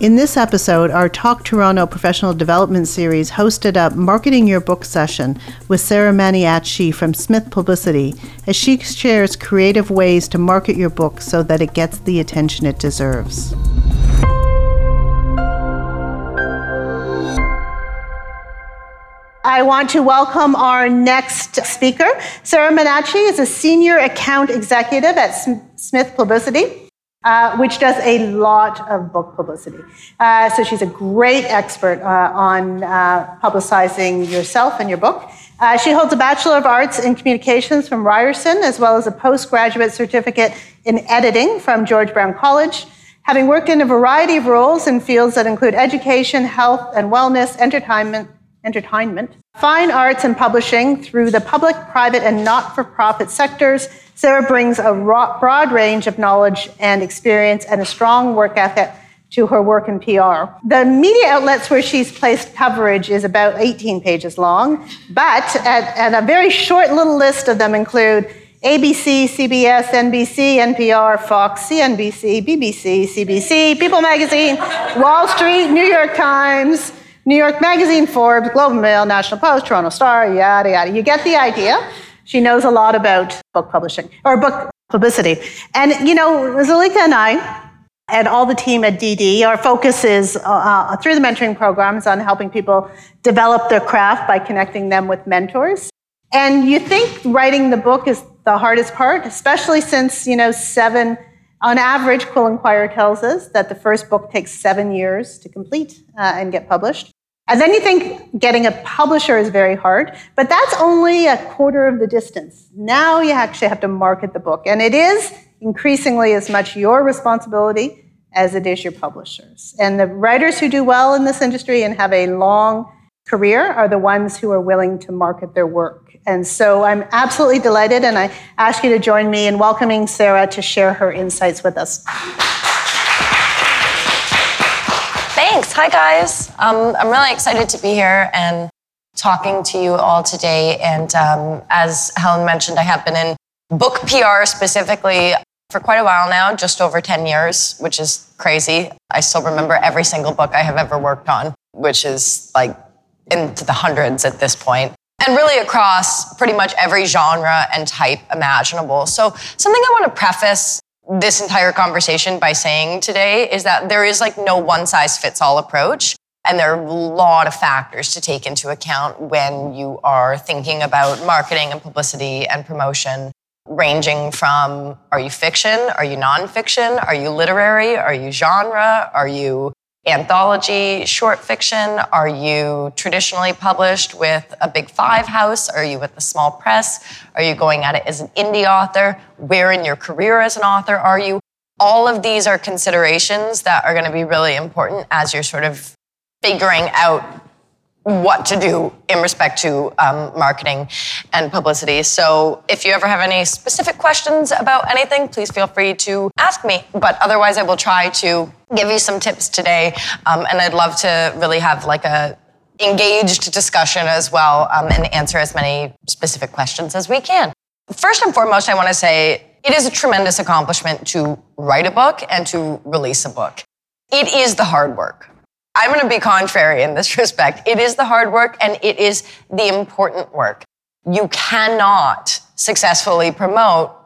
In this episode, our Talk Toronto professional development series hosted a Marketing Your Book session with Sarah Maniaci from Smith Publicity as she shares creative ways to market your book so that it gets the attention it deserves. I want to welcome our next speaker. Sarah Maniaci is a senior account executive at Smith Publicity uh, which does a lot of book publicity. Uh, so she's a great expert uh, on uh, publicizing yourself and your book. Uh, she holds a Bachelor of Arts in Communications from Ryerson, as well as a postgraduate certificate in editing from George Brown College. Having worked in a variety of roles in fields that include education, health and wellness, entertainment, entertainment, fine arts, and publishing through the public, private, and not for profit sectors, Sarah brings a broad range of knowledge and experience and a strong work ethic to her work in PR. The media outlets where she's placed coverage is about 18 pages long, but and a very short little list of them include ABC, CBS, NBC, NPR, Fox, CNBC, BBC, CBC, People Magazine, Wall Street, New York Times, New York Magazine, Forbes, Globe and Mail, National Post, Toronto Star, yada, yada. You get the idea. She knows a lot about book publishing or book publicity. And, you know, Zalika and I, and all the team at DD, our focus is uh, uh, through the mentoring programs on helping people develop their craft by connecting them with mentors. And you think writing the book is the hardest part, especially since, you know, seven, on average, Quill and Quire tells us that the first book takes seven years to complete uh, and get published. And then you think getting a publisher is very hard, but that's only a quarter of the distance. Now you actually have to market the book. And it is increasingly as much your responsibility as it is your publishers. And the writers who do well in this industry and have a long career are the ones who are willing to market their work. And so I'm absolutely delighted, and I ask you to join me in welcoming Sarah to share her insights with us. Thanks. Hi, guys. Um, I'm really excited to be here and talking to you all today. And um, as Helen mentioned, I have been in book PR specifically for quite a while now, just over 10 years, which is crazy. I still remember every single book I have ever worked on, which is like into the hundreds at this point and really across pretty much every genre and type imaginable. So, something I want to preface this entire conversation by saying today is that there is like no one size fits all approach. And there are a lot of factors to take into account when you are thinking about marketing and publicity and promotion, ranging from are you fiction? Are you nonfiction? Are you literary? Are you genre? Are you anthology, short fiction? Are you traditionally published with a big five house? Are you with a small press? Are you going at it as an indie author? Where in your career as an author are you? All of these are considerations that are going to be really important as you're sort of figuring out what to do in respect to um, marketing and publicity. So if you ever have any specific questions about anything, please feel free to ask me. But otherwise, I will try to give you some tips today. Um, and I'd love to really have like a engaged discussion as well um, and answer as many specific questions as we can. First and foremost, I want to say it is a tremendous accomplishment to write a book and to release a book. It is the hard work. I'm going to be contrary in this respect. It is the hard work and it is the important work. You cannot successfully promote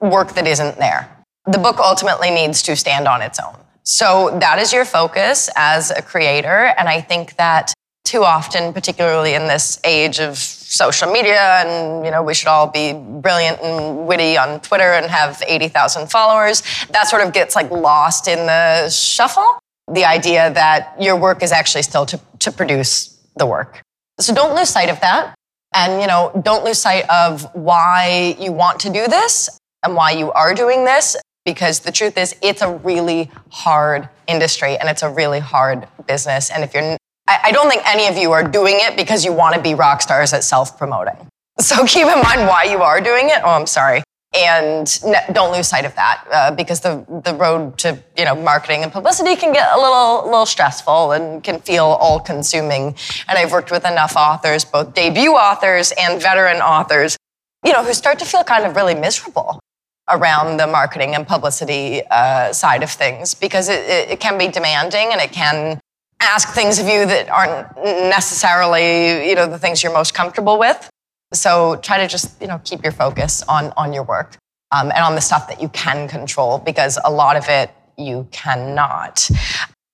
work that isn't there. The book ultimately needs to stand on its own. So that is your focus as a creator. And I think that too often, particularly in this age of social media, and you know, we should all be brilliant and witty on Twitter and have 80,000 followers, that sort of gets like lost in the shuffle the idea that your work is actually still to, to produce the work. So don't lose sight of that. And, you know, don't lose sight of why you want to do this and why you are doing this. Because the truth is, it's a really hard industry and it's a really hard business. And if you're, I, I don't think any of you are doing it because you want to be rock stars at self promoting. So keep in mind why you are doing it. Oh, I'm sorry and don't lose sight of that uh, because the, the road to you know marketing and publicity can get a little little stressful and can feel all consuming. And i've worked with enough authors both debut authors and veteran authors you know who start to feel kind of really miserable around the marketing and publicity uh, side of things because it, it, it can be demanding and it can ask things of you that aren't necessarily you know the things you're most comfortable with so try to just you know keep your focus on on your work um, and on the stuff that you can control because a lot of it you cannot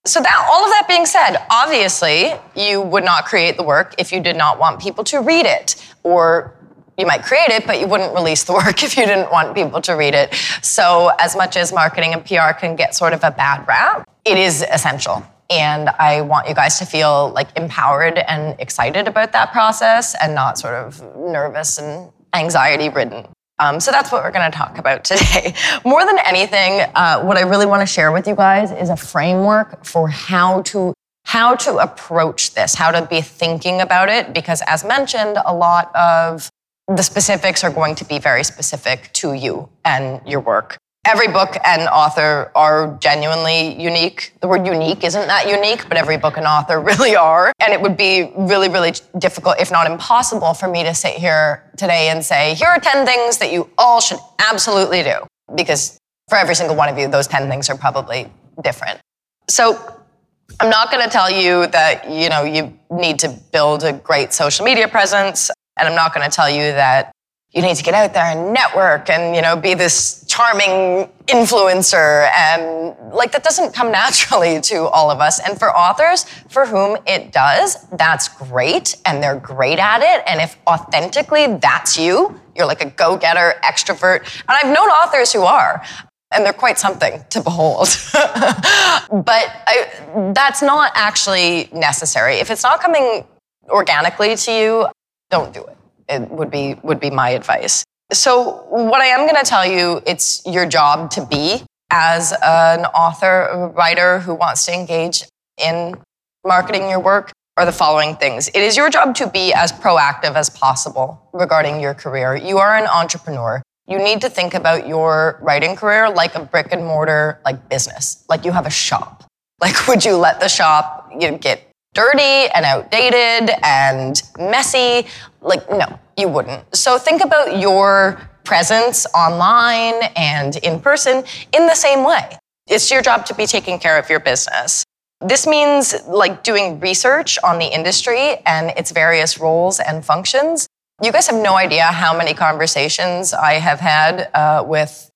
so that all of that being said obviously you would not create the work if you did not want people to read it or you might create it, but you wouldn't release the work if you didn't want people to read it. So, as much as marketing and PR can get sort of a bad rap, it is essential. And I want you guys to feel like empowered and excited about that process and not sort of nervous and anxiety ridden. Um, so that's what we're going to talk about today. More than anything, uh, what I really want to share with you guys is a framework for how to how to approach this, how to be thinking about it, because as mentioned, a lot of the specifics are going to be very specific to you and your work every book and author are genuinely unique. The word unique isn't that unique, but every book and author really are. And it would be really, really difficult, if not impossible, for me to sit here today and say, here are 10 things that you all should absolutely do. Because for every single one of you, those 10 things are probably different. So I'm not going to tell you that, you know, you need to build a great social media presence. And I'm not going to tell you that you need to get out there and network and you know be this charming influencer. And like that doesn't come naturally to all of us. And for authors for whom it does that's great and they're great at it. And if authentically that's you you're like a go-getter extrovert. And i've known authors who are and they're quite something to behold. but I, that's not actually necessary. If it's not coming organically to you, don't do it it would be would be my advice. So what I am going to tell you, it's your job to be as an author, a writer who wants to engage in marketing your work are the following things. It is your job to be as proactive as possible regarding your career. You are an entrepreneur. You need to think about your writing career like a brick and mortar like business. Like you have a shop. Like would you let the shop you know, get dirty and outdated and messy. Like, no, you wouldn't. So think about your presence online and in person in the same way. It's your job to be taking care of your business. This means like doing research on the industry and its various roles and functions. You guys have no idea how many conversations I have had uh, with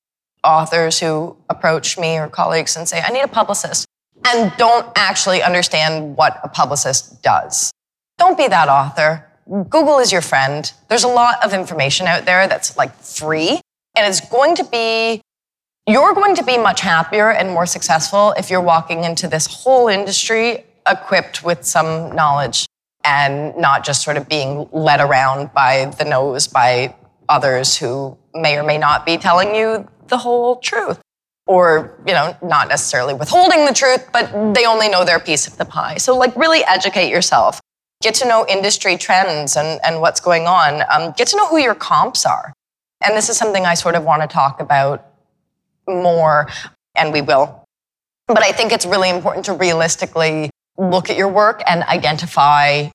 authors who approach me or colleagues and say, I need a publicist and don't actually understand what a publicist does. Don't be that author. Google is your friend. There's a lot of information out there that's like free, and it's going to be, you're going to be much happier and more successful if you're walking into this whole industry equipped with some knowledge and not just sort of being led around by the nose by others who may or may not be telling you the whole truth or you know not necessarily withholding the truth but they only know their piece of the pie. So like really educate yourself. Get to know industry trends and, and what's going on. Um, get to know who your comps are. And this is something i sort of want to talk about more and we will. But i think it's really important to realistically look at your work and identify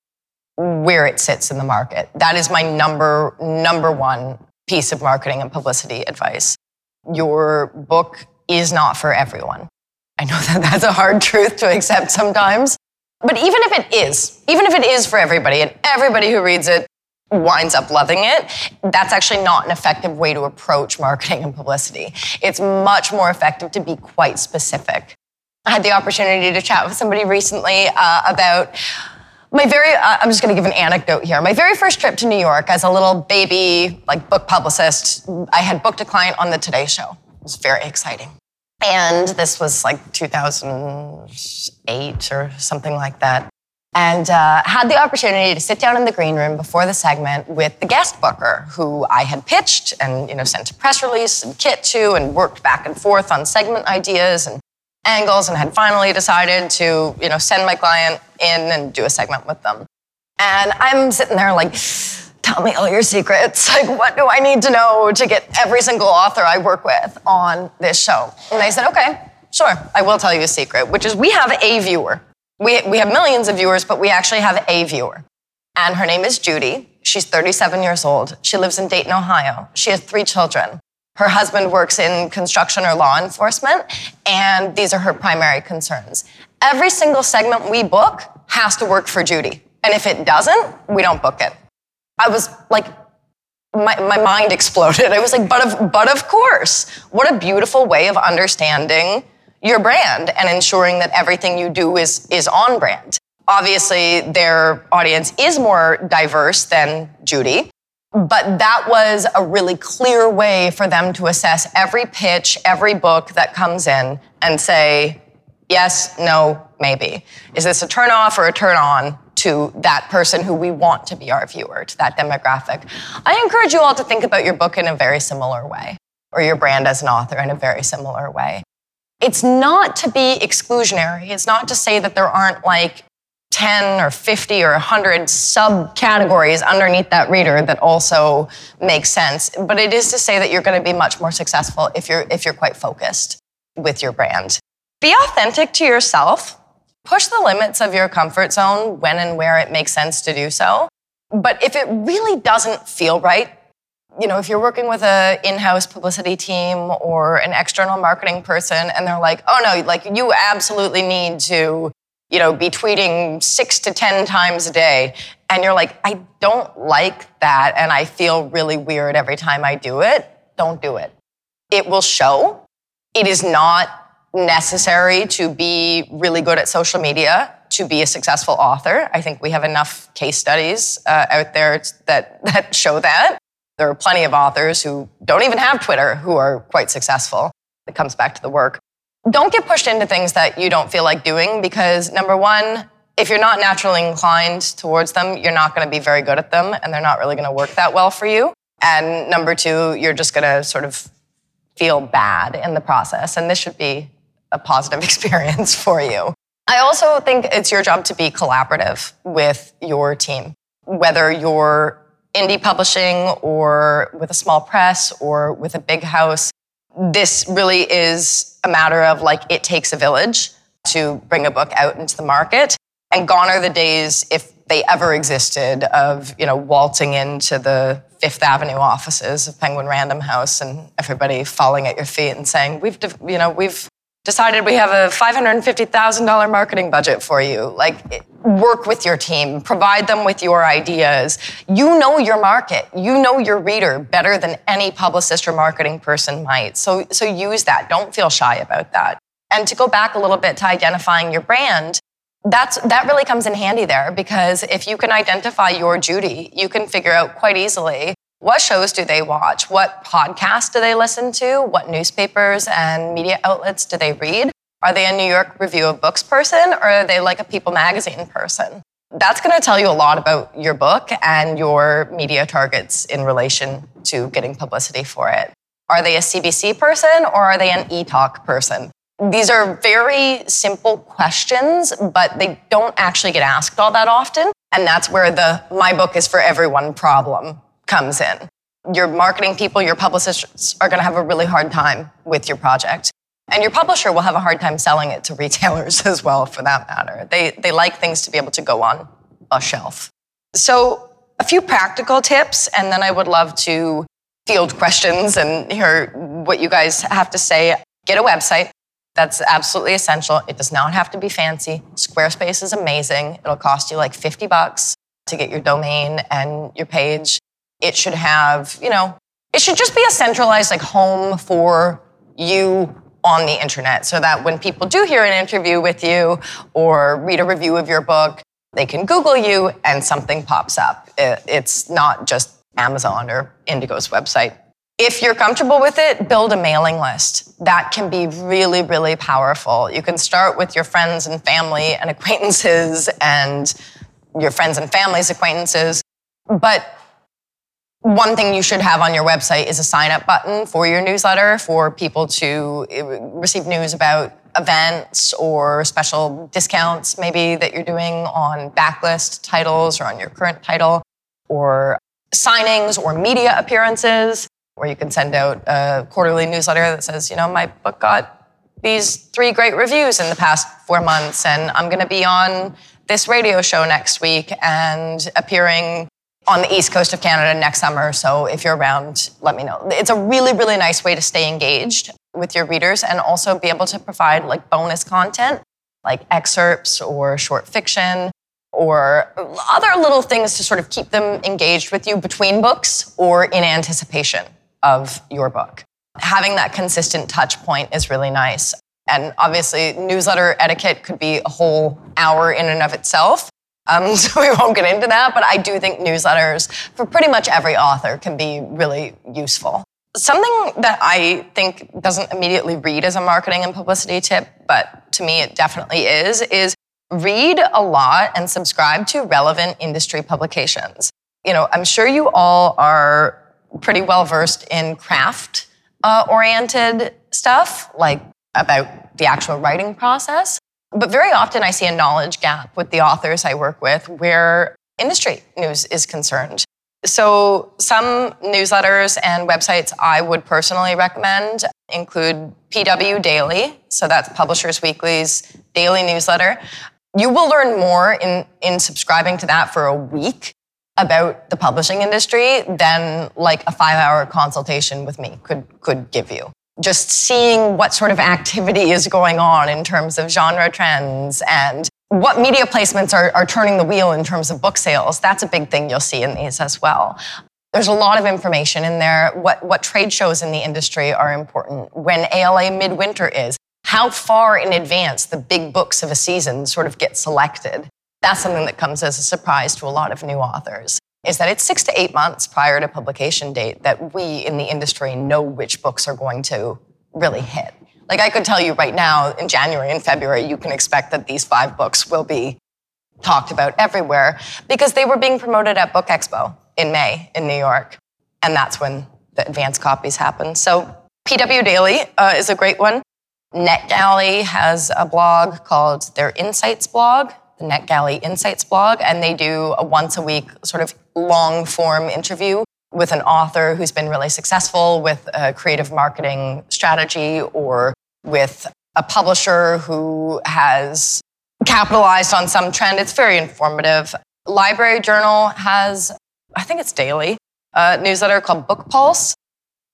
where it sits in the market. That is my number number one piece of marketing and publicity advice. Your book is not for everyone. I know that that's a hard truth to accept sometimes. But even if it is, even if it is for everybody and everybody who reads it winds up loving it, that's actually not an effective way to approach marketing and publicity. It's much more effective to be quite specific. I had the opportunity to chat with somebody recently uh, about my very uh, i'm just going to give an anecdote here my very first trip to new york as a little baby like book publicist i had booked a client on the today show was very exciting and this was like 2008 or something like that. And uh, had the opportunity to sit down in the green room before the segment with the guest booker, who I had pitched and you know sent a press release and kit to, and worked back and forth on segment ideas and angles, and had finally decided to you know send my client in and do a segment with them. And I'm sitting there like tell me all your secrets. Like, what do I need to know to get every single author I work with on this show? And they said, okay, sure, I will tell you a secret, which is we have a viewer. We, we have millions of viewers, but we actually have a viewer. And her name is Judy. She's 37 years old. She lives in Dayton, Ohio. She has three children. Her husband works in construction or law enforcement, and these are her primary concerns. Every single segment we book has to work for Judy. And if it doesn't, we don't book it. I was like, my, my mind exploded. I was like, but of, but of course. What a beautiful way of understanding your brand and ensuring that everything you do is, is on brand. Obviously, their audience is more diverse than Judy, but that was a really clear way for them to assess every pitch, every book that comes in and say, yes, no, maybe. Is this a turn off or a turn on to that person who we want to be our viewer, to that demographic? I encourage you all to think about your book in a very similar way, or your brand as an author in a very similar way. It's not to be exclusionary. It's not to say that there aren't like 10 or 50 or 100 subcategories underneath that reader that also make sense. But it is to say that you're going to be much more successful if you're, if you're quite focused with your brand. Be authentic to yourself. Push the limits of your comfort zone when and where it makes sense to do so. But if it really doesn't feel right, you know, if you're working with an in-house publicity team or an external marketing person and they're like, "Oh no, like you absolutely need to you know, be tweeting six to 10 times a day. And you're like, I don't like that. And I feel really weird every time I do it. Don't do it. It will show. It is not necessary to be really good at social media to be a successful author. I think we have enough case studies uh, out there that, that show that. There are plenty of authors who don't even have Twitter who are quite successful. It comes back to the work don't get pushed into things that you don't feel like doing because number one, if you're not naturally inclined towards them, you're not going to be very good at them and they're not really going to work that well for you. And number two, you're just going to sort of feel bad in the process. And this should be a positive experience for you. I also think it's your job to be collaborative with your team, whether you're indie publishing or with a small press or with a big house this really is a matter of like it takes a village to bring a book out into the market and gone are the days if they ever existed of you know waltzing into the fifth avenue offices of penguin random house and everybody falling at your feet and saying we've you know we've decided we have a $550,000 marketing budget for you. Like, work with your team, provide them with your ideas. You know your market, you know your reader better than any publicist or marketing person might. So, so use that. Don't feel shy about that. And to go back a little bit to identifying your brand, that's, that really comes in handy there because if you can identify your Judy, you can figure out quite easily what shows do they watch? What podcasts do they listen to? What newspapers and media outlets do they read? Are they a New York Review of Books person or are they like a People magazine person? That's going to tell you a lot about your book and your media targets in relation to getting publicity for it. Are they a CBC person or are they an eTalk person? These are very simple questions, but they don't actually get asked all that often. And that's where the my book is for everyone problem comes in. Your marketing people, your publicists are going to have a really hard time with your project. And your publisher will have a hard time selling it to retailers as well, for that matter. They, they like things to be able to go on a shelf. So, a few practical tips, and then I would love to field questions and hear what you guys have to say. Get a website. That's absolutely essential. It does not have to be fancy. Squarespace is amazing. It'll cost you like 50 bucks to get your domain and your page it should have, you know, it should just be a centralized like home for you on the internet so that when people do hear an interview with you or read a review of your book, they can Google you and something pops up. It's not just Amazon or Indigo's website. If you're comfortable with it, build a mailing list. That can be really, really powerful. You can start with your friends and family and acquaintances and your friends and family's acquaintances. But one thing you should have on your website is a sign up button for your newsletter for people to eh, receive news about events or special discounts maybe that you're doing on backlist titles or on your current title or signings or media appearances where you can send out a quarterly newsletter that says, you know, my book got these three great reviews in the past four months and I'm going to be on this radio show next week and appearing on the east coast of Canada next summer. So if you're around, let me know. It's a really, really nice way to stay engaged with your readers and also be able to provide like bonus content, like excerpts or short fiction or other little things to sort of keep them engaged with you between books or in anticipation of your book. Having that consistent touch point is really nice. And obviously, newsletter etiquette could be a whole hour in and of itself. Um, so we won't get into that, but I do think newsletters for pretty much every author can be really useful. Something that I think doesn't immediately read as a marketing and publicity tip, but to me it definitely is, is read a lot and subscribe to relevant industry publications. You know, I'm sure you all are pretty well versed in craft uh, oriented stuff, like about the actual writing process. But very often I see a knowledge gap with the authors I work with where industry news is concerned. So, some newsletters and websites I would personally recommend include PW Daily. So, that's Publishers Weekly's daily newsletter. You will learn more in, in subscribing to that for a week about the publishing industry than like a five hour consultation with me could, could give you just seeing what sort of activity is going on in terms of genre trends and what media placements are, are turning the wheel in terms of book sales. That's a big thing you'll see in these as well. There's a lot of information in there. What, what trade shows in the industry are important, when ALA midwinter is, how far in advance the big books of a season sort of get selected. That's something that comes as a surprise to a lot of new authors is that it's six to eight months prior to publication date that we in the industry know which books are going to really hit. Like I could tell you right now, in January and February, you can expect that these five books will be talked about everywhere because they were being promoted at Book Expo in May in New York. And that's when the advance copies happen. So PW Daily uh, is a great one. NetGalley has a blog called their Insights blog the NetGalley Insights blog, and they do a once a week sort of long form interview with an author who's been really successful with a creative marketing strategy or with a publisher who has capitalized on some trend. It's very informative. Library Journal has, I think it's daily, a newsletter called Book Pulse.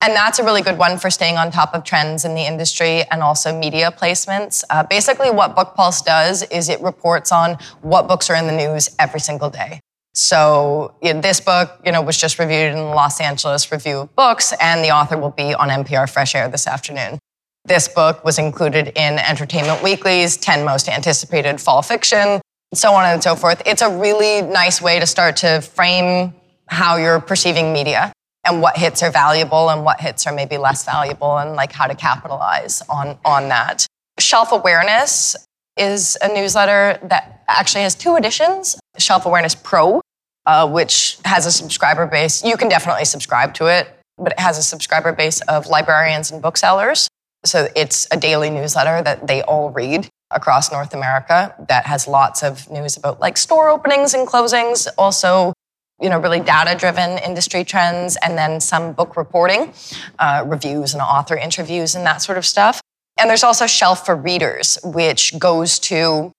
And that's a really good one for staying on top of trends in the industry and also media placements. Uh, basically, what Book Pulse does is it reports on what books are in the news every single day. So you know, this book, you know, was just reviewed in the Los Angeles Review of Books, and the author will be on NPR Fresh Air this afternoon. This book was included in Entertainment Weekly's 10 most anticipated fall fiction, so on and so forth. It's a really nice way to start to frame how you're perceiving media and what hits are valuable and what hits are maybe less valuable and like how to capitalize on, on that. Shelf Awareness is a newsletter that actually has two editions Shelf Awareness Pro, uh, which has a subscriber base. You can definitely subscribe to it, but it has a subscriber base of librarians and booksellers. So it's a daily newsletter that they all read across North America that has lots of news about like store openings and closings, also you know, really data-driven industry trends, and then some book reporting, uh, reviews and author interviews and that sort of stuff. And there's also Shelf for Readers, which goes to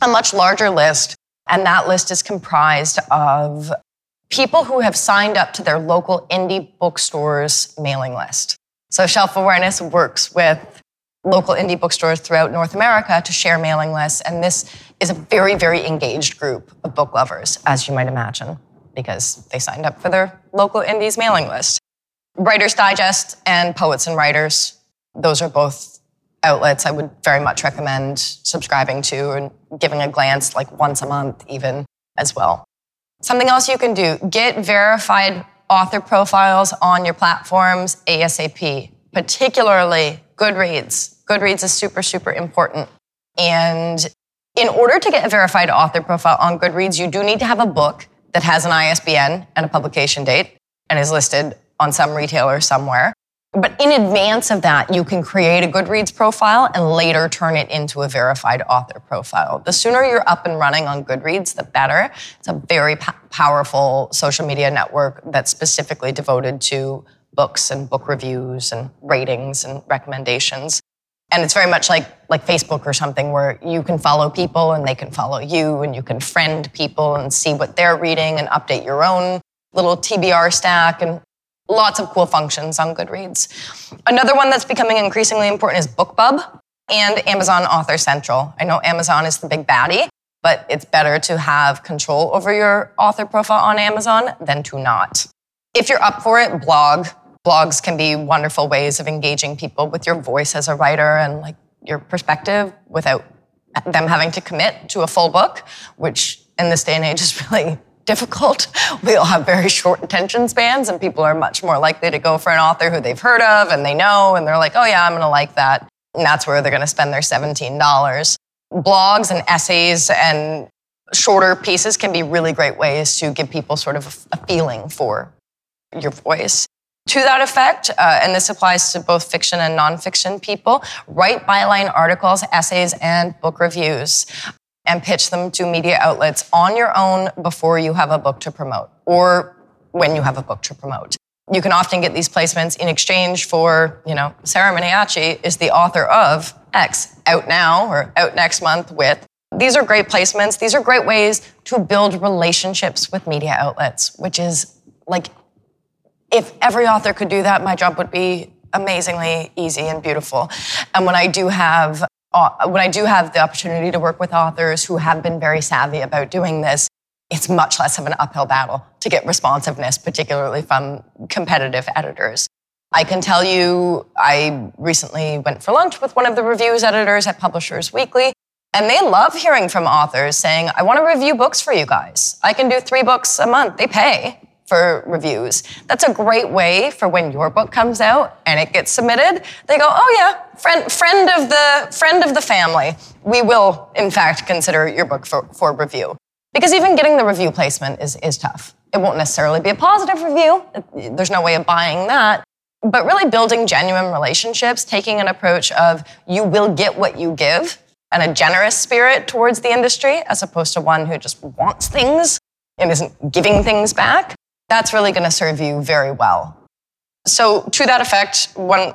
a much larger list, and that list is comprised of people who have signed up to their local indie bookstores mailing list. So Shelf Awareness works with local indie bookstores throughout North America to share mailing lists, and this is a very, very engaged group of book lovers, as you might imagine because they signed up for their local indies mailing list. Writers Digest and Poets and Writers, those are both outlets I would very much recommend subscribing to and giving a glance like once a month, even as well. Something else you can do get verified author profiles on your platforms ASAP, particularly Goodreads. Goodreads is super, super important. And in order to get a verified author profile on Goodreads, you do need to have a book that has an ISBN and a publication date and is listed on some retailer somewhere. But in advance of that, you can create a Goodreads profile and later turn it into a verified author profile. The sooner you're up and running on Goodreads, the better. It's a very po- powerful social media network that's specifically devoted to books and book reviews and ratings and recommendations. And it's very much like like Facebook or something where you can follow people and they can follow you and you can friend people and see what they're reading and update your own little TBR stack and lots of cool functions on Goodreads. Another one that's becoming increasingly important is BookBub and Amazon Author Central. I know Amazon is the big baddie, but it's better to have control over your author profile on Amazon than to not. If you're up for it, blog. Blogs can be wonderful ways of engaging people with your voice as a writer and like your perspective without them having to commit to a full book, which in this day and age is really difficult. We all have very short attention spans, and people are much more likely to go for an author who they've heard of and they know, and they're like, oh, yeah, I'm gonna like that. And that's where they're gonna spend their $17. Blogs and essays and shorter pieces can be really great ways to give people sort of a feeling for your voice. To that effect, uh, and this applies to both fiction and nonfiction people, write byline articles, essays, and book reviews and pitch them to media outlets on your own before you have a book to promote or when you have a book to promote. You can often get these placements in exchange for, you know, Sarah Maniaci is the author of X out now or out next month with. These are great placements. These are great ways to build relationships with media outlets, which is like, if every author could do that, my job would be amazingly easy and beautiful. And when I do have when I do have the opportunity to work with authors who have been very savvy about doing this, it's much less of an uphill battle to get responsiveness, particularly from competitive editors. I can tell you, I recently went for lunch with one of the reviews editors at Publishers Weekly, and they love hearing from authors saying, I want to review books for you guys. I can do three books a month. They pay for reviews. That's a great way for when your book comes out and it gets submitted. They go, "Oh yeah, friend friend of the friend of the family. We will in fact consider your book for, for review." Because even getting the review placement is is tough. It won't necessarily be a positive review. There's no way of buying that. But really building genuine relationships, taking an approach of you will get what you give and a generous spirit towards the industry as opposed to one who just wants things and isn't giving things back that's really going to serve you very well. So, to that effect, one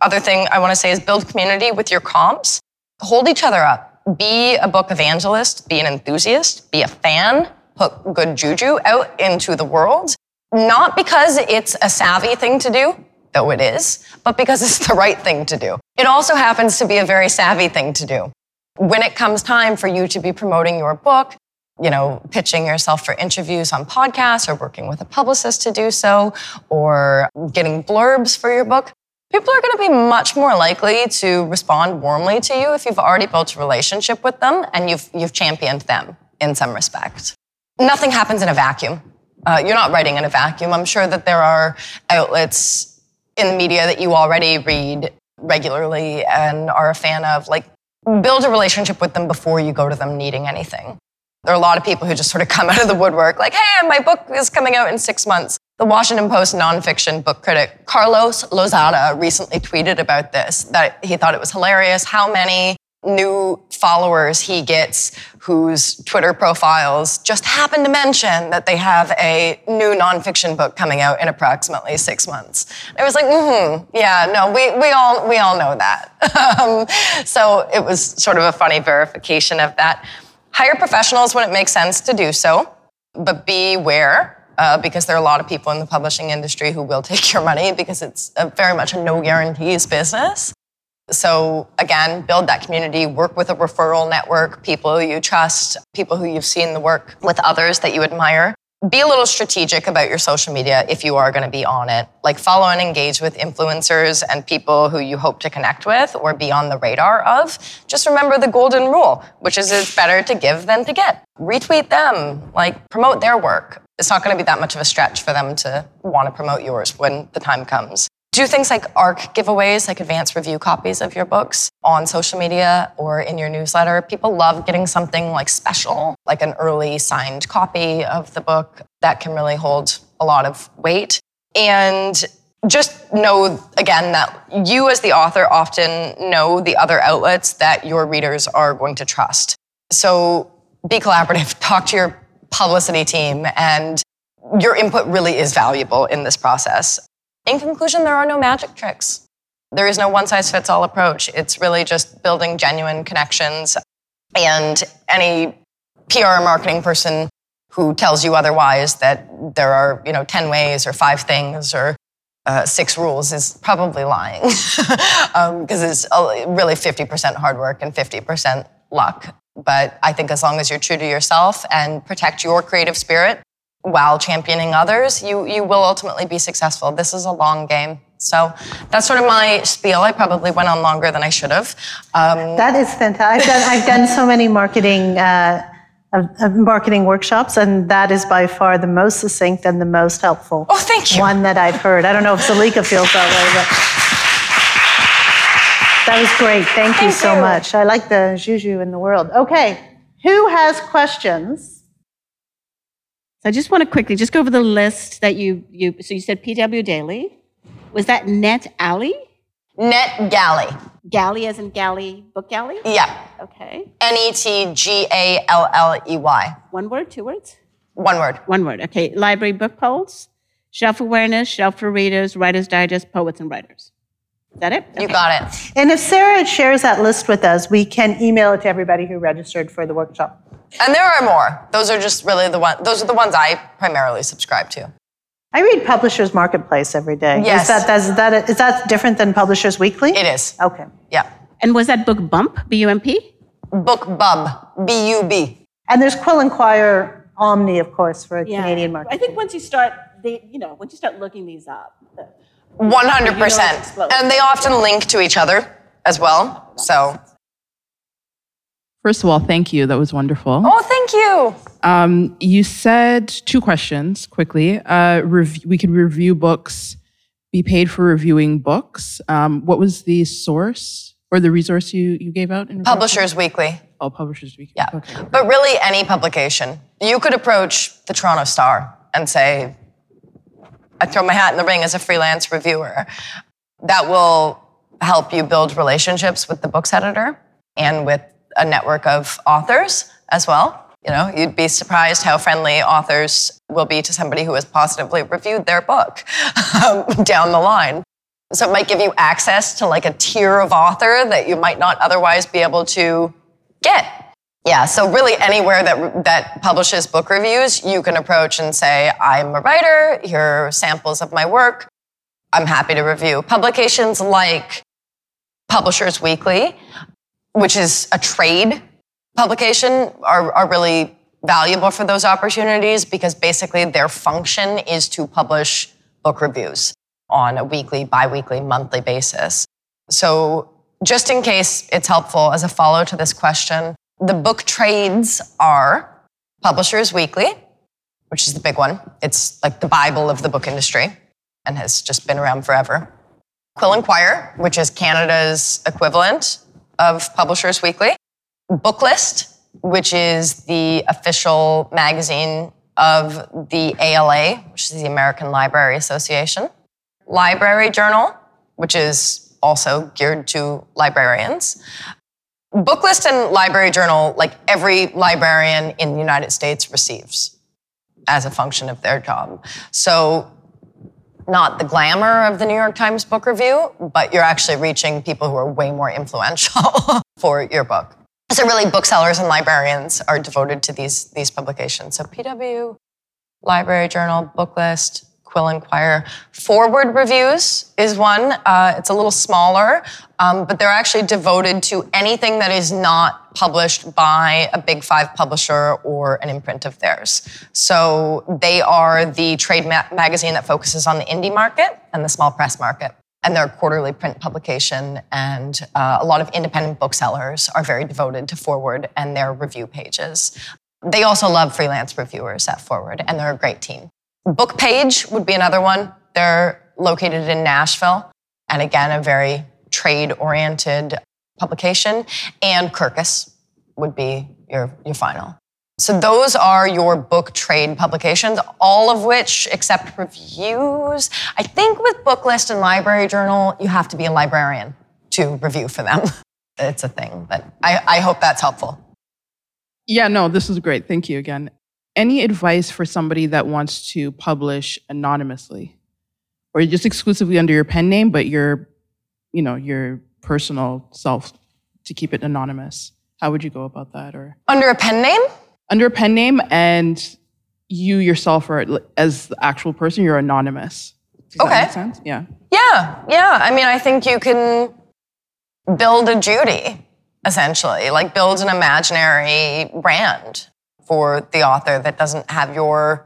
other thing I want to say is build community with your comps. Hold each other up. Be a book evangelist, be an enthusiast, be a fan, put good juju out into the world. Not because it's a savvy thing to do, though it is, but because it's the right thing to do. It also happens to be a very savvy thing to do. When it comes time for you to be promoting your book, you know, pitching yourself for interviews on podcasts or working with a publicist to do so or getting blurbs for your book, people are going to be much more likely to respond warmly to you if you've already built a relationship with them and you've, you've championed them in some respect. Nothing happens in a vacuum. Uh, you're not writing in a vacuum. I'm sure that there are outlets in the media that you already read regularly and are a fan of. Like, build a relationship with them before you go to them needing anything. There are a lot of people who just sort of come out of the woodwork like, hey, my book is coming out in six months. The Washington Post nonfiction book critic Carlos Lozada recently tweeted about this, that he thought it was hilarious how many new followers he gets whose Twitter profiles just happen to mention that they have a new nonfiction book coming out in approximately six months. I was like, mm-hmm, yeah, no, we, we all we all know that. um, so it was sort of a funny verification of that. Hire professionals when it makes sense to do so, but beware uh, because there are a lot of people in the publishing industry who will take your money because it's very much a no guarantees business. So, again, build that community, work with a referral network, people you trust, people who you've seen the work with others that you admire be a little strategic about your social media if you are going to be on it. Like follow and engage with influencers and people who you hope to connect with or be on the radar of. Just remember the golden rule, which is it's better to give than to get. Retweet them, like promote their work. It's not going to be that much of a stretch for them to want to promote yours when the time comes do things like ARC giveaways, like advanced review copies of your books on social media or in your newsletter. People love getting something like special, like an early signed copy of the book that can really hold a lot of weight. And just know again that you, as the author, often know the other outlets that your readers are going to trust. So be collaborative, talk to your publicity team, and your input really is valuable in this process. In conclusion, there are no magic tricks. There is no one size fits all approach. It's really just building genuine connections. And any PR marketing person who tells you otherwise that there are, you know, 10 ways or five things or uh, six rules is probably lying because um, it's really 50% hard work and 50% luck. But I think as long as you're true to yourself and protect your creative spirit while championing others, you, you will ultimately be successful. This is a long game. So that's sort of my spiel. I probably went on longer than I should have. Um, that is fantastic. I've done, I've done so many marketing. Uh, of, marketing workshops, and that is by far the most succinct and the most helpful. Oh, thank you. One that I've heard. I don't know if Zalika feels that way, but that was great. Thank, thank you so you. much. I like the juju in the world. Okay, who has questions? So I just want to quickly just go over the list that you you. So you said PW Daily. Was that Net Alley? Net Galley. Galley as in galley, book galley? Yeah. Okay. N E T G A L L E Y. One word, two words? One word. One word. Okay. Library Book Pulse, shelf awareness, shelf for readers, writers digest, poets and writers. Is that it? Okay. You got it. And if Sarah shares that list with us, we can email it to everybody who registered for the workshop. And there are more. Those are just really the one. Those are the ones I primarily subscribe to. I read Publishers Marketplace every day. Yes. Is that, is that, is that different than Publishers Weekly? It is. Okay. Yeah. And was that book Bump, B U M P? Book Bub, B U B. And there's Quill and Quire Omni, of course, for yeah. Canadian market. I think once you start, they, you know, once you start looking these up. 100%. And they often link to each other as well. So First of all, thank you. That was wonderful. Oh, thank you. Um, you said two questions quickly. Uh, rev- we could review books, be paid for reviewing books. Um, what was the source or the resource you, you gave out? In Publishers Weekly. Oh, Publishers Weekly. Yeah. Okay. But really, any publication. You could approach the Toronto Star and say, I throw my hat in the ring as a freelance reviewer. That will help you build relationships with the book's editor and with a network of authors as well. You know, you'd be surprised how friendly authors will be to somebody who has positively reviewed their book um, down the line. So it might give you access to like a tier of author that you might not otherwise be able to get. Yeah, so really anywhere that that publishes book reviews, you can approach and say, "I'm a writer. Here are samples of my work. I'm happy to review." Publications like Publishers Weekly which is a trade publication, are, are really valuable for those opportunities because basically their function is to publish book reviews on a weekly, biweekly, monthly basis. So, just in case it's helpful as a follow to this question, the hmm. book trades are Publishers Weekly, which is the big one. It's like the Bible of the book industry and has just been around forever. Quill and Quire, which is Canada's equivalent of Publishers Weekly, Booklist, which is the official magazine of the ALA, which is the American Library Association, Library Journal, which is also geared to librarians. Booklist and Library Journal, like every librarian in the United States receives as a function of their job. So not the glamour of the New York Times book review, but you're actually reaching people who are way more influential for your book. So really booksellers and librarians are devoted to these, these publications. So PW, Library Journal, Booklist, Quill and Quire. Forward Reviews is one. Uh, it's a little smaller, um, but they're actually devoted to anything that is not published by a big five publisher or an imprint of theirs. So they are the trade ma- magazine that focuses on the indie market and the small press market. And they're quarterly print publication, and uh, a lot of independent booksellers are very devoted to Forward and their review pages. They also love freelance reviewers at Forward, and they're a great team. Bookpage would be another one. They're located in Nashville, and again, a very trade oriented publication. And Kirkus would be your, your final. So those are your book trade publications, all of which, except reviews. I think with Booklist and Library Journal, you have to be a librarian to review for them. it's a thing, but I, I hope that's helpful. Yeah, no, this is great. Thank you again. Any advice for somebody that wants to publish anonymously or just exclusively under your pen name, but you're you know, your personal self to keep it anonymous? How would you go about that? Or Under a pen name? under a pen name and you yourself are as the actual person, you're anonymous. Does that Okay. make sense? Yeah. Yeah, yeah. I mean, I think you can build a Judy, essentially, like build an imaginary brand for the author that doesn't have your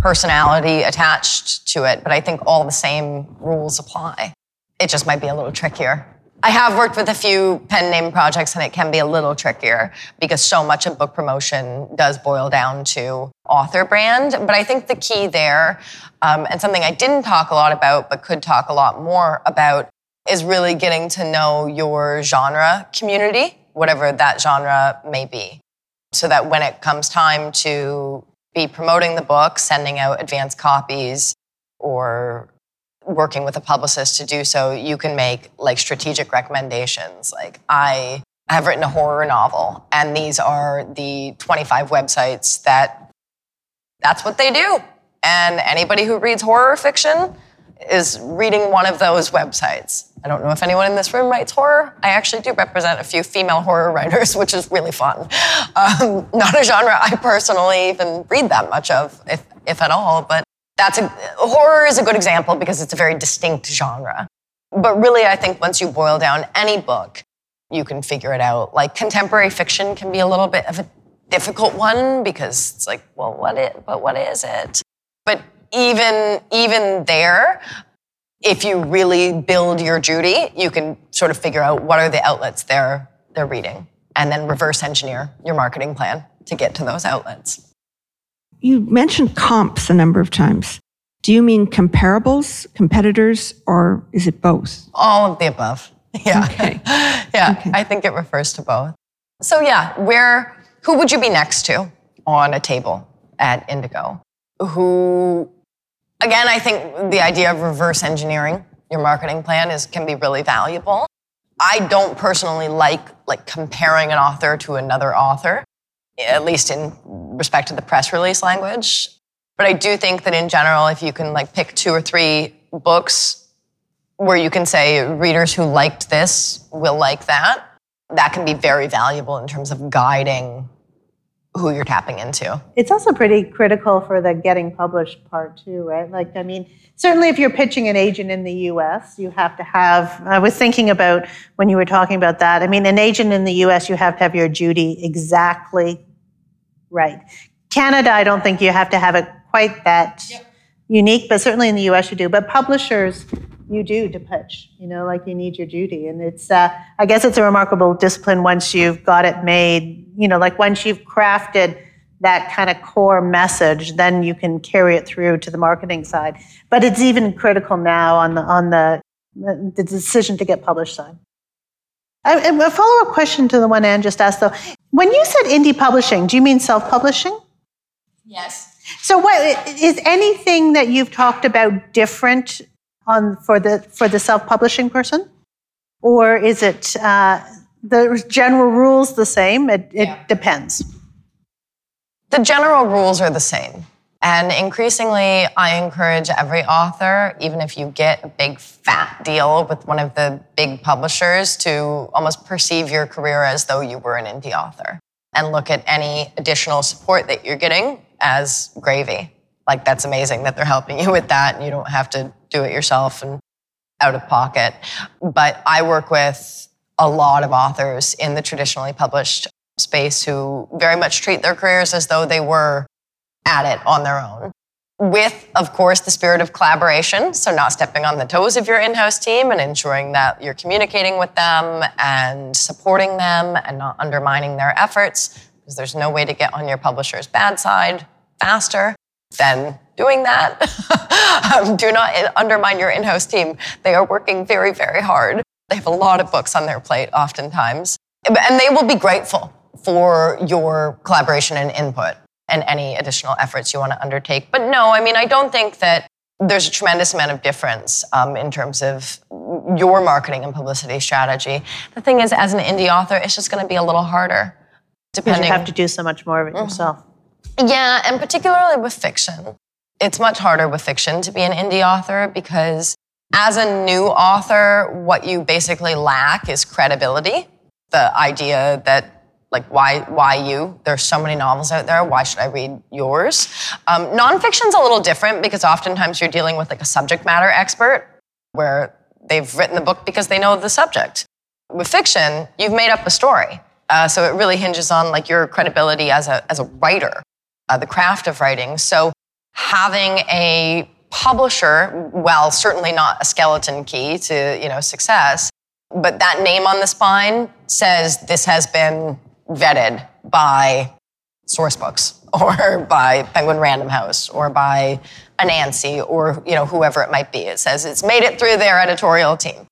personality attached to it. But I think all the same rules apply. It just might be a little trickier. I have worked with a few pen name projects and it can be a little trickier because so much of book promotion does boil down to author brand. But I think the key there, um, and something I didn't talk a lot about but could talk a lot more about, is really getting to know your genre community, whatever that genre may be. So that when it comes time to be promoting the book, sending out advance copies, or working with a publicist to do so, you can make like strategic recommendations. Like, I have written a horror novel, and these are the 25 websites that that's what they do. And anybody who reads horror fiction is reading one of those websites. I don't know if anyone in this room writes horror. I actually do represent a few female horror writers, which is really fun. Um, not a genre I personally even read that much of, if, if at all, but that's a, horror is a good example because it's a very distinct genre. But really, I think once you boil down any book, you can figure it out. Like contemporary fiction can be a little bit of a difficult one because it's like, well, what it, but what is it? But even even there, if you really build your Judy, you can sort of figure out what are the outlets they're they're reading, and then reverse engineer your marketing plan to get to those outlets. You mentioned comps a number of times. Do you mean comparables, competitors, or is it both? All of the above. Yeah. Okay. yeah. Okay. I think it refers to both. So yeah, where who would you be next to on a table at Indigo? Who again, I think the idea of reverse engineering your marketing plan is can be really valuable. I don't personally like like comparing an author to another author, at least in respect to the press release language. But I do think that in general, if you can like pick two or three books where you can say readers who liked this will like that, that can be very valuable in terms of guiding who you're tapping into. It's also pretty critical for the getting published part too, right? Like, I mean, certainly if you're pitching an agent in the US, you have to have, I was thinking about when you were talking about that. I mean, an agent in the US, you have to have your Judy exactly right. Canada, I don't think you have to have it quite that unique, but certainly in the US you do. But publishers, you do to pitch, you know, like you need your Judy. And it's, uh, I guess it's a remarkable discipline once you've got it made, you know, like once you've crafted that kind of core message, then you can carry it through to the marketing side. But it's even critical now on the, on the, the decision to get published side. A follow up question to the one Anne just asked though. When you said indie publishing, do you mean self publishing? Yes. So, what is anything that you've talked about different on for the for the self publishing person, or is it uh, the general rules the same? It, it depends. The general rules are the same. And increasingly, I encourage every author, even if you get a big fat deal with one of the big publishers, to almost perceive your career as though you were an indie author and look at any additional support that you're getting as gravy. Like, that's amazing that they're helping you with that and you don't have to do it yourself and out of pocket. But I work with a lot of authors in the traditionally published space who very much treat their careers as though they were at it on their own. With, of course, the spirit of collaboration. So, not stepping on the toes of your in house team and ensuring that you're communicating with them and supporting them and not undermining their efforts, because there's no way to get on your publisher's bad side faster than doing that. um, do not undermine your in house team. They are working very, very hard. They have a lot of books on their plate, oftentimes. And they will be grateful for your collaboration and input and any additional efforts you want to undertake. But no, I mean, I don't think that there's a tremendous amount of difference um, in terms of your marketing and publicity strategy. The thing is, as an indie author, it's just going to be a little harder. Depending, you have to do so much more of it yourself. yeah, and particularly with fiction. It's much harder with fiction to be an indie author because As a new author, what you basically lack is credibility. The idea that like why why you? There's so many novels out there. Why should i read yours? Um, nonfiction's a little different because oftentimes you're dealing with like a subject matter expert where they've written the book because they know the subject. With fiction you've made up a story. Uh, so it really hinges on like your credibility as a as a writer uh, the craft of writing. So having a publisher while certainly not a skeleton key to you know success but that name on the spine says this has been vetted by sourcebooks or by Penguin Random House or by Anansi or you know whoever it might be. It says it's made it through their editorial team.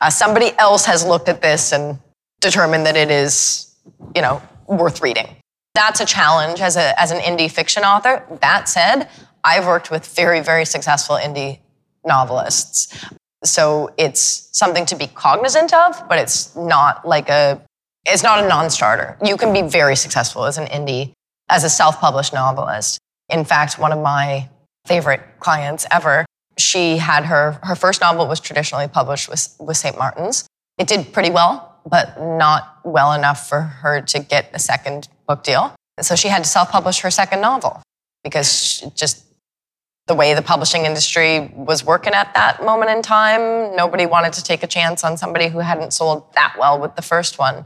Uh, somebody else has looked at this and determined that it is you know worth reading. That's a challenge as a as an indie fiction author. That said, I've worked with very very successful indie novelists. So it's something to be cognizant of, but it's not like a it's not a non-starter. You can be very successful as an indie, as a self-published novelist. In fact, one of my favorite clients ever, she had her her first novel was traditionally published with, with St. Martin's. It did pretty well, but not well enough for her to get a second book deal. So she had to self-publish her second novel because just the way the publishing industry was working at that moment in time, nobody wanted to take a chance on somebody who hadn't sold that well with the first one.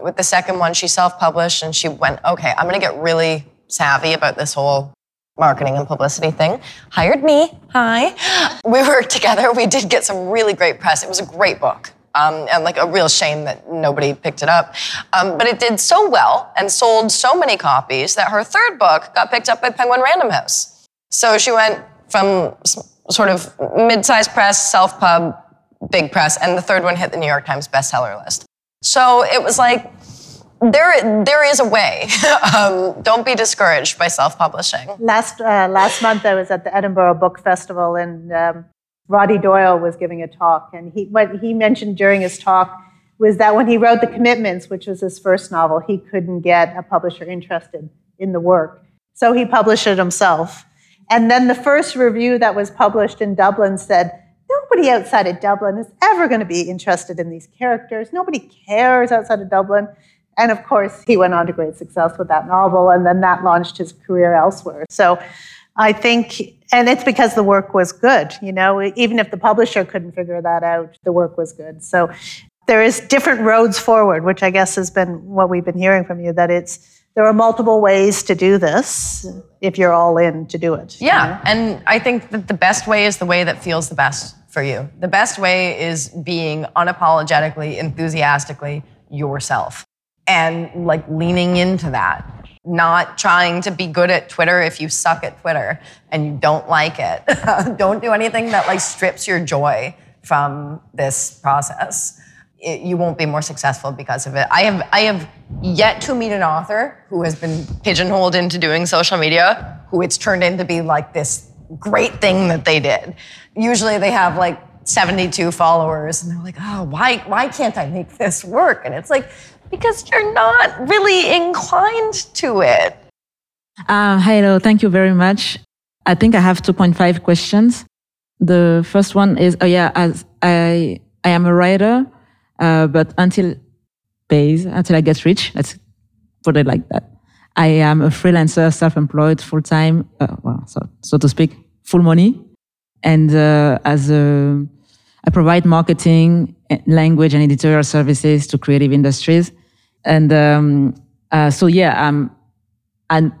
With the second one, she self published and she went, okay, I'm going to get really savvy about this whole marketing and publicity thing. Hired me. Hi. We worked together. We did get some really great press. It was a great book. Um, and like a real shame that nobody picked it up. Um, but it did so well and sold so many copies that her third book got picked up by Penguin Random House. So she went from sort of mid-sized press, self-pub, big press, and the third one hit the New York Times bestseller list. So it was like, there, there is a way. um, don't be discouraged by self-publishing. Last uh, last month, I was at the Edinburgh Book Festival, and um, Roddy Doyle was giving a talk, and he what he mentioned during his talk was that when he wrote The Commitments, which was his first novel, he couldn't get a publisher interested in the work, so he published it himself. And then the first review that was published in Dublin said nobody outside of Dublin is ever going to be interested in these characters. Nobody cares outside of Dublin. And of course, he went on to great success with that novel, and then that launched his career elsewhere. So I think, and it's because the work was good, you know, even if the publisher couldn't figure that out, the work was good. So there is different roads forward, which I guess has been what we've been hearing from you, that it's, there are multiple ways to do this if you're all in to do it. Yeah, you know? and I think that the best way is the way that feels the best for you. The best way is being unapologetically, enthusiastically yourself and like leaning into that. Not trying to be good at Twitter if you suck at Twitter and you don't like it. don't do anything that like strips your joy from this process. It, you won't be more successful because of it. I have I have yet to meet an author who has been pigeonholed into doing social media who it's turned into be like this great thing that they did. Usually they have like 72 followers and they're like, oh, why, why can't I make this work? And it's like, because you're not really inclined to it. Uh, hello, thank you very much. I think I have 2.5 questions. The first one is, oh yeah, as I, I am a writer, uh, but until pays, until I get rich, let's put it like that. I am a freelancer, self-employed, full-time, uh, well, so, so to speak, full money. And uh, as a, I provide marketing, language, and editorial services to creative industries. And um, uh, so, yeah, um, and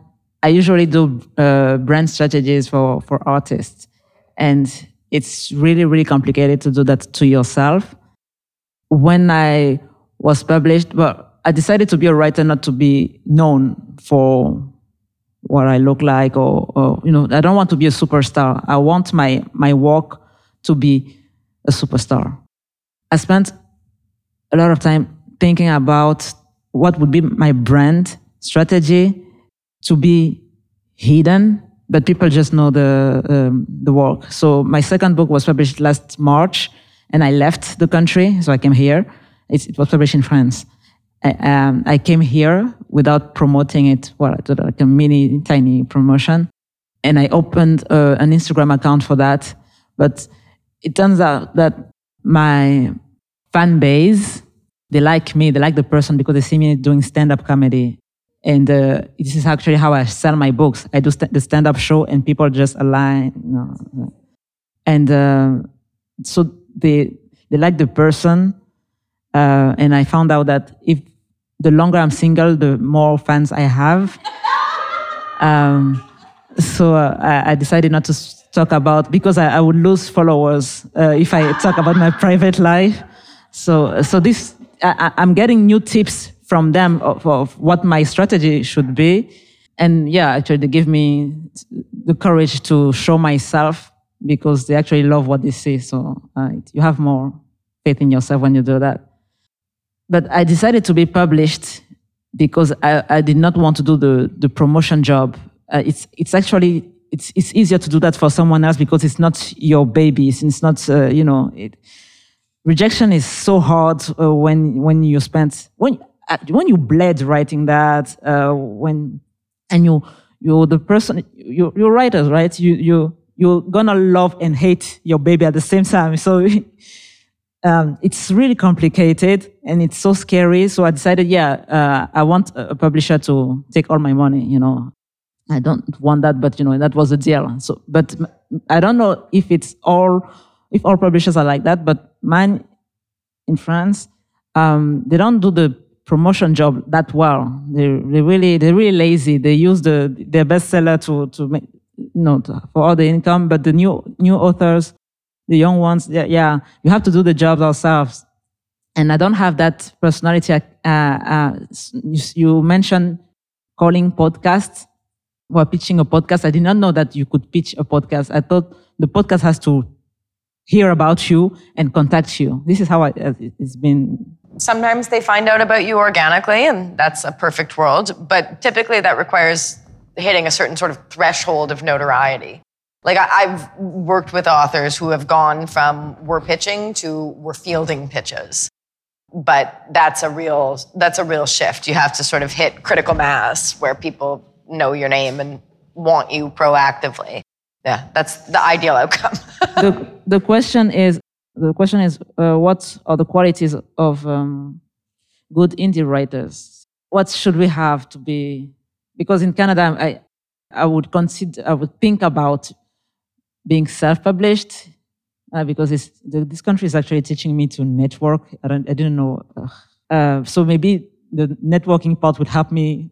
I usually do uh, brand strategies for for artists, and it's really, really complicated to do that to yourself. When I was published, well, I decided to be a writer, not to be known for what I look like, or, or you know, I don't want to be a superstar. I want my my work to be a superstar. I spent a lot of time thinking about what would be my brand strategy to be hidden, but people just know the um, the work. So my second book was published last March, and I left the country, so I came here. It, was published in France. I, um, I came here without promoting it. Well, I did like a mini, tiny promotion, and I opened uh, an Instagram account for that. But it turns out that my fan base, they like me, they like the person because they see me doing stand-up comedy. And uh, this is actually how I sell my books. I do st- the stand-up show and people just align. You know. And uh, so they, they like the person. Uh, and I found out that if the longer I'm single, the more fans I have. Um, so uh, I, I, decided not to talk about because I, I would lose followers uh, if I talk about my private life. So so this I, I'm getting new tips from them of, of what my strategy should be, and yeah, actually they give me the courage to show myself because they actually love what they see. So uh, you have more faith in yourself when you do that. But I decided to be published because I, I did not want to do the, the promotion job. Uh, it's, it's actually, it's, it's easier to do that for someone else because it's not your baby. It's not, uh, you know, it, rejection is so hard uh, when, when you spent, when, uh, when you bled writing that, uh, when, and you, you're the person, you, you're writers, right? You, you, you're gonna love and hate your baby at the same time. So, um, it's really complicated and it's so scary. So I decided, yeah, uh, I want a publisher to take all my money. You know, I don't want that, but you know, that was a deal. So, but I don't know if it's all, if all publishers are like that. But mine in France, um, they don't do the promotion job that well. They they really they're really lazy. They use the their bestseller to to make to, for all the income, but the new new authors the young ones, yeah, yeah, you have to do the jobs ourselves. And I don't have that personality. Uh, uh, you, you, mentioned calling podcasts or pitching a podcast. I did not know that you could pitch a podcast. I thought the podcast has to hear about you and contact you. This is how I, uh, it's been. Sometimes they find out about you organically, and that's a perfect world. But typically, that requires hitting a certain sort of threshold of notoriety. Like I, have worked with authors who have gone from we're pitching to we're fielding pitches. But that's a real that's a real shift. You have to sort of hit critical mass where people know your name and want you proactively. Yeah, that's the ideal outcome. the, the question is the question is uh, what are the qualities of um, good indie writers? What should we have to be? Because in Canada, I I would consider I would think about being self-published uh, because the, this country is actually teaching me to network. I, don't, I didn't know. Uh, so maybe the networking part would help me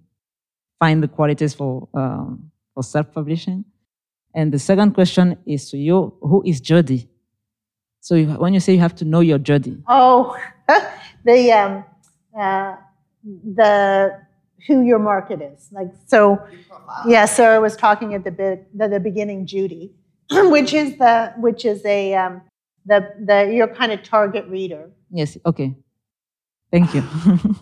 find the qualities for, um, for self-publishing. And the second question is to you, who is Jody? So you, when you say you have to know your Jody. Oh, the, um, uh, the, who your market is. Like, so, yeah, Sarah was talking at the, bit, the, the beginning, Judy. which is the which is a um, the the your kind of target reader. Yes. Okay. Thank you.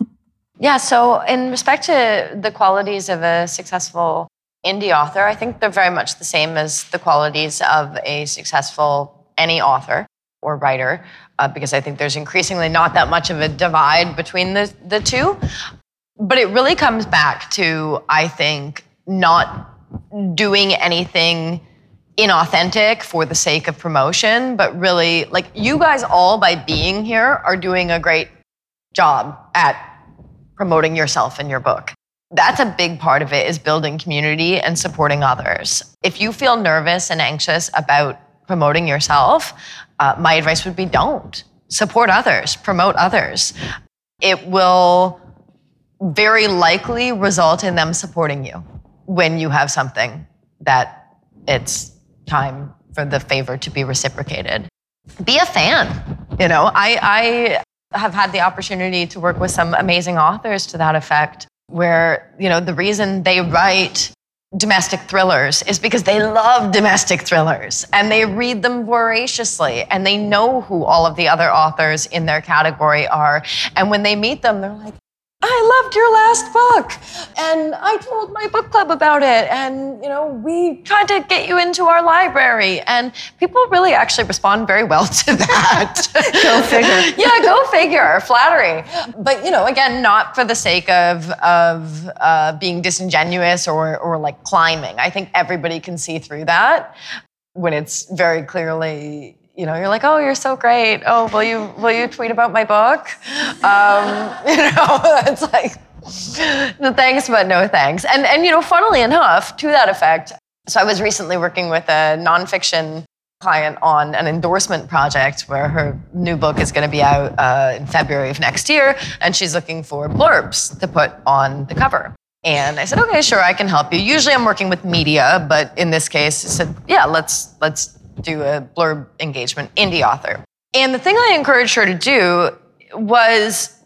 yeah. So, in respect to the qualities of a successful indie author, I think they're very much the same as the qualities of a successful any author or writer, uh, because I think there's increasingly not that much of a divide between the the two. But it really comes back to I think not doing anything inauthentic for the sake of promotion, but really, like, you guys all, by being here, are doing a great job at promoting yourself and your book. That's a big part of it is building community and supporting others. If you feel nervous and anxious about promoting yourself, uh, my advice would be don't. Support others, promote others. It will very likely result in them supporting you when you have something that it's time for the favor to be reciprocated. Be a fan. You know, I, I have had the opportunity to work with some amazing authors to that effect, where, you know, the reason they write domestic thrillers is because they love domestic thrillers and they read them voraciously and they know who all of the other authors in their category are. And when they meet them, they're like, I loved your last book. And I told my book club about it. And, you know, we tried to get you into our library. And people really actually respond very well to that. go figure. yeah, go figure. Flattery. But, you know, again, not for the sake of, of uh, being disingenuous or, or like climbing. I think everybody can see through that when it's very clearly you know, you're like, oh, you're so great. Oh, will you will you tweet about my book? Um, you know, it's like the thanks but no thanks. And and you know, funnily enough, to that effect, so I was recently working with a nonfiction client on an endorsement project where her new book is going to be out uh, in February of next year, and she's looking for blurbs to put on the cover. And I said, okay, sure, I can help you. Usually I'm working with media, but in this case, I said, yeah, let's let's do a blurb engagement, indie author. And the thing I encouraged her to do was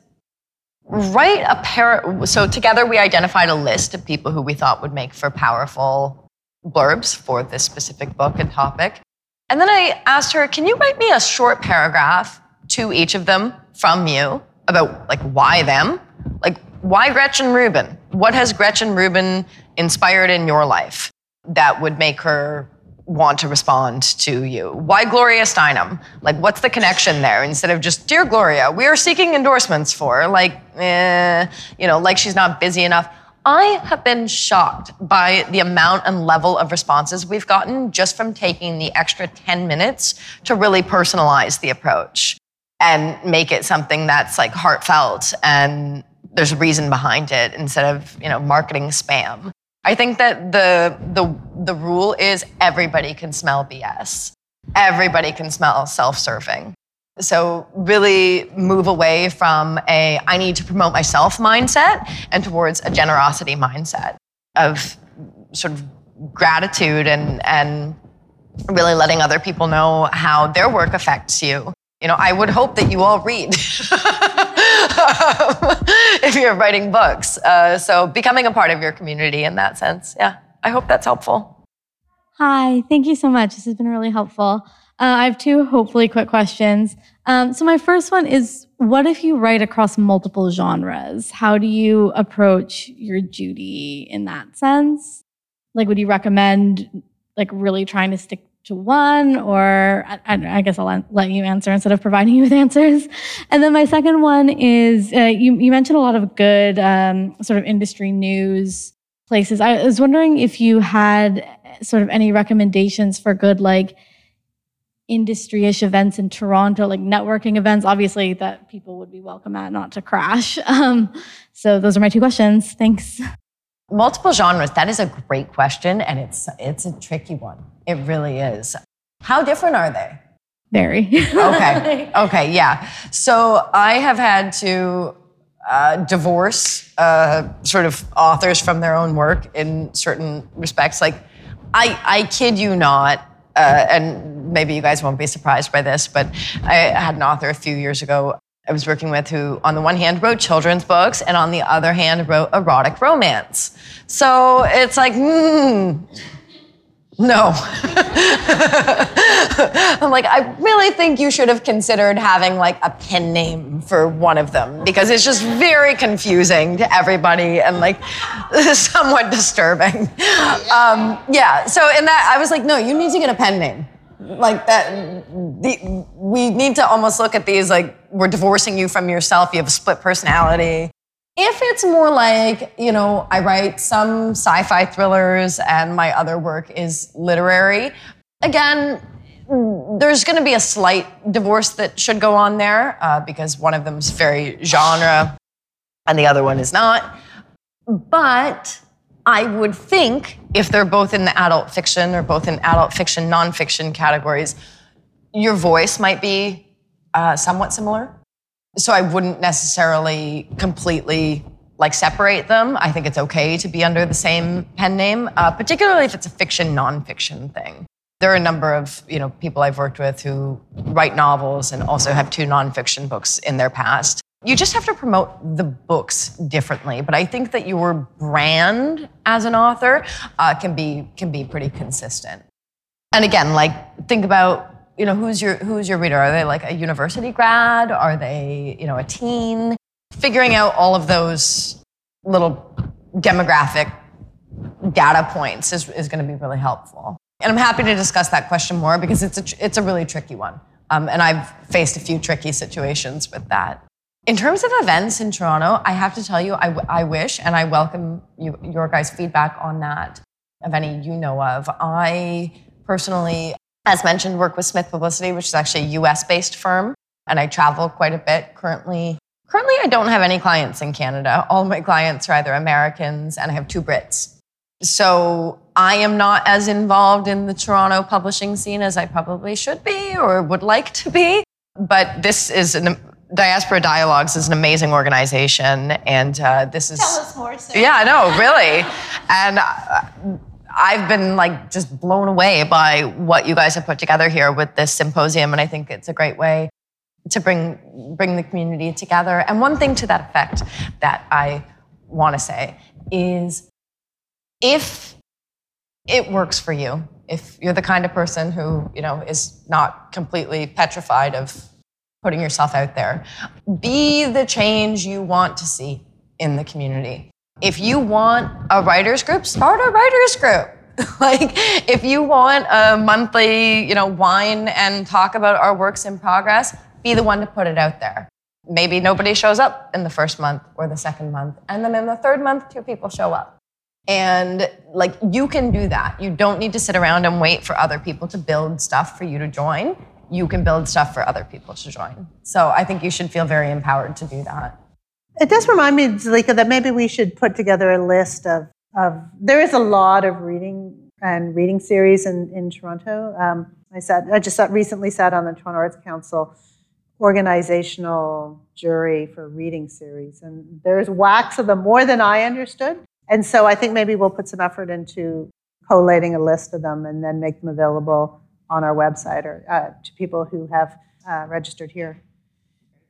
write a pair. So together we identified a list of people who we thought would make for powerful blurbs for this specific book and topic. And then I asked her, can you write me a short paragraph to each of them from you about like why them? Like why Gretchen Rubin? What has Gretchen Rubin inspired in your life that would make her want to respond to you? Why Gloria Steinem? Like, what's the connection there? Instead of just, Dear Gloria, we are seeking endorsements for, like, eh, you know, like she's not busy enough. I have been shocked by the amount and level of responses we've gotten just from taking the extra 10 minutes to really personalize the approach and make it something that's like heartfelt and there's a reason behind it instead of, you know, marketing spam. I think that the the the rule is everybody can smell BS. Everybody can smell self-serving. So really move away from a I need to promote myself mindset and towards a generosity mindset of sort of gratitude and and really letting other people know how their work affects you. You know, I would hope that you all read if you're writing books. Uh, so becoming a part of your community in that sense. Yeah, I hope that's helpful. Hi, thank you so much. This has been really helpful. Uh, I have two hopefully quick questions. Um, so, my first one is what if you write across multiple genres? How do you approach your duty in that sense? Like, would you recommend like really trying to stick to one, or I, I, guess I'll let you answer instead of providing you with answers. And then my second one is uh, you, you, mentioned a lot of good um, sort of industry news places. I was wondering if you had sort of any recommendations for good like industry-ish events in Toronto, like networking events, obviously that people would be welcome at, not to crash. Um, so those are my two questions. Thanks. Multiple genres, that is a great question, and it's it's a tricky one. It really is. How different are they? Very. okay. Okay, yeah. So I have had to uh, divorce uh, sort of authors from their own work in certain respects. Like, I, I kid you not, uh, and maybe you guys won't be surprised by this, but I had an author a few years ago I was working with who, on the one hand, wrote children's books, and on the other hand, wrote erotic romance. So it's like, hmm, no. I'm like, I really think you should have considered having like a pen name for one of them because it's just very confusing to everybody and like somewhat disturbing. Um, yeah, so in that, I was like, no, you need to get a pen name like that the, we need to almost look at these like we're divorcing you from yourself you have a split personality. If it's more like you know i write some sci-fi thrillers and my other work is literary again there's going to be a slight divorce that should go on there uh, because one of them's very genre and the other one is not. But I would think if they're both in the adult fiction or both in adult fiction, nonfiction categories, your voice might be uh, somewhat similar. So I wouldn't necessarily completely like separate them. I think it's okay to be under the same pen name, uh, particularly if it's a fiction nonfiction thing. There are a number of you know people I've worked with who write novels and also have two nonfiction books in their past. You just have to promote the books differently, but I think that your brand as an author uh, can be can be pretty consistent. And again, like think about you know who's your who's your reader? Are they like a university grad? Are they you know a teen? Figuring out all of those little demographic data points is, is going to be really helpful. And I'm happy to discuss that question more because it's a, it's a really tricky one. Um, and I've faced a few tricky situations with that. In terms of events in Toronto, I have to tell you, I, I wish and I welcome you, your guys' feedback on that, of any you know of. I personally as mentioned, work with Smith Publicity, which is actually a US based firm. And I travel quite a bit currently. Currently, I don't have any clients in Canada. All my clients are either Americans and I have two Brits. So I am not as involved in the Toronto publishing scene as I probably should be or would like to be. But this is an Diaspora Dialogues is an amazing organization, and uh, this is. Tell us more, Sarah. Yeah, no, really, and. Uh, I've been like just blown away by what you guys have put together here with this symposium, and I think it's a great way to bring bring the community together. And one thing to that effect that I want to say is, if it works for you, if you're the kind of person who you know is not completely petrified of putting yourself out there, be the change you want to see in the community if you want a writers group, start a writers group. like if you want a monthly, you know, wine and talk about our works in progress, be the one to put it out there. Maybe nobody shows up in the first month or the second month, and then in the third month two people show up. And like you can do that. You don't need to sit around and wait for other people to build stuff for you to join. You can build stuff for other people to join. So I think you should feel very empowered to do that. It does remind me, Zalika, that maybe we should put together a list of, of there is a lot of reading and reading series in, in Toronto. Um, I sat, I just sat, recently sat on the Toronto Arts Council organizational jury for reading series, and there's wax of them more than I understood. And so I think maybe we'll put some effort into collating a list of them and then make them available on our website or uh, to people who have uh, registered here.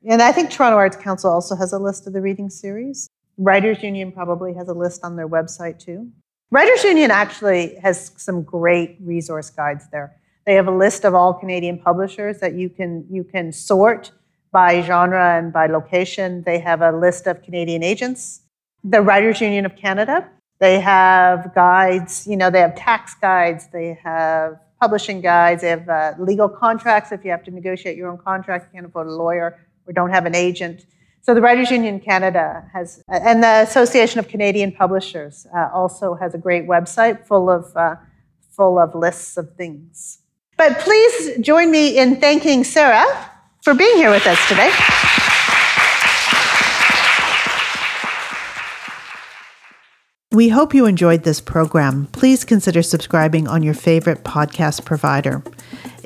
And I think Toronto Arts Council also has a list of the reading series. Writers Union probably has a list on their website too. Writers Union actually has some great resource guides there. They have a list of all Canadian publishers that you can you can sort by genre and by location. They have a list of Canadian agents. The Writers Union of Canada, they have guides, you know, they have tax guides, they have publishing guides, they have uh, legal contracts if you have to negotiate your own contract, you can't afford a lawyer or don't have an agent. So the Writers Union Canada has, and the Association of Canadian Publishers uh, also has a great website full of, uh, full of lists of things. But please join me in thanking Sarah for being here with us today. We hope you enjoyed this program. Please consider subscribing on your favorite podcast provider.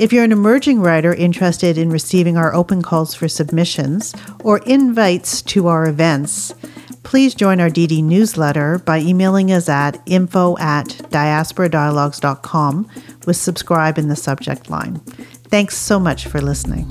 If you're an emerging writer interested in receiving our open calls for submissions or invites to our events, please join our DD newsletter by emailing us at info at diasporadialogues.com with subscribe in the subject line. Thanks so much for listening.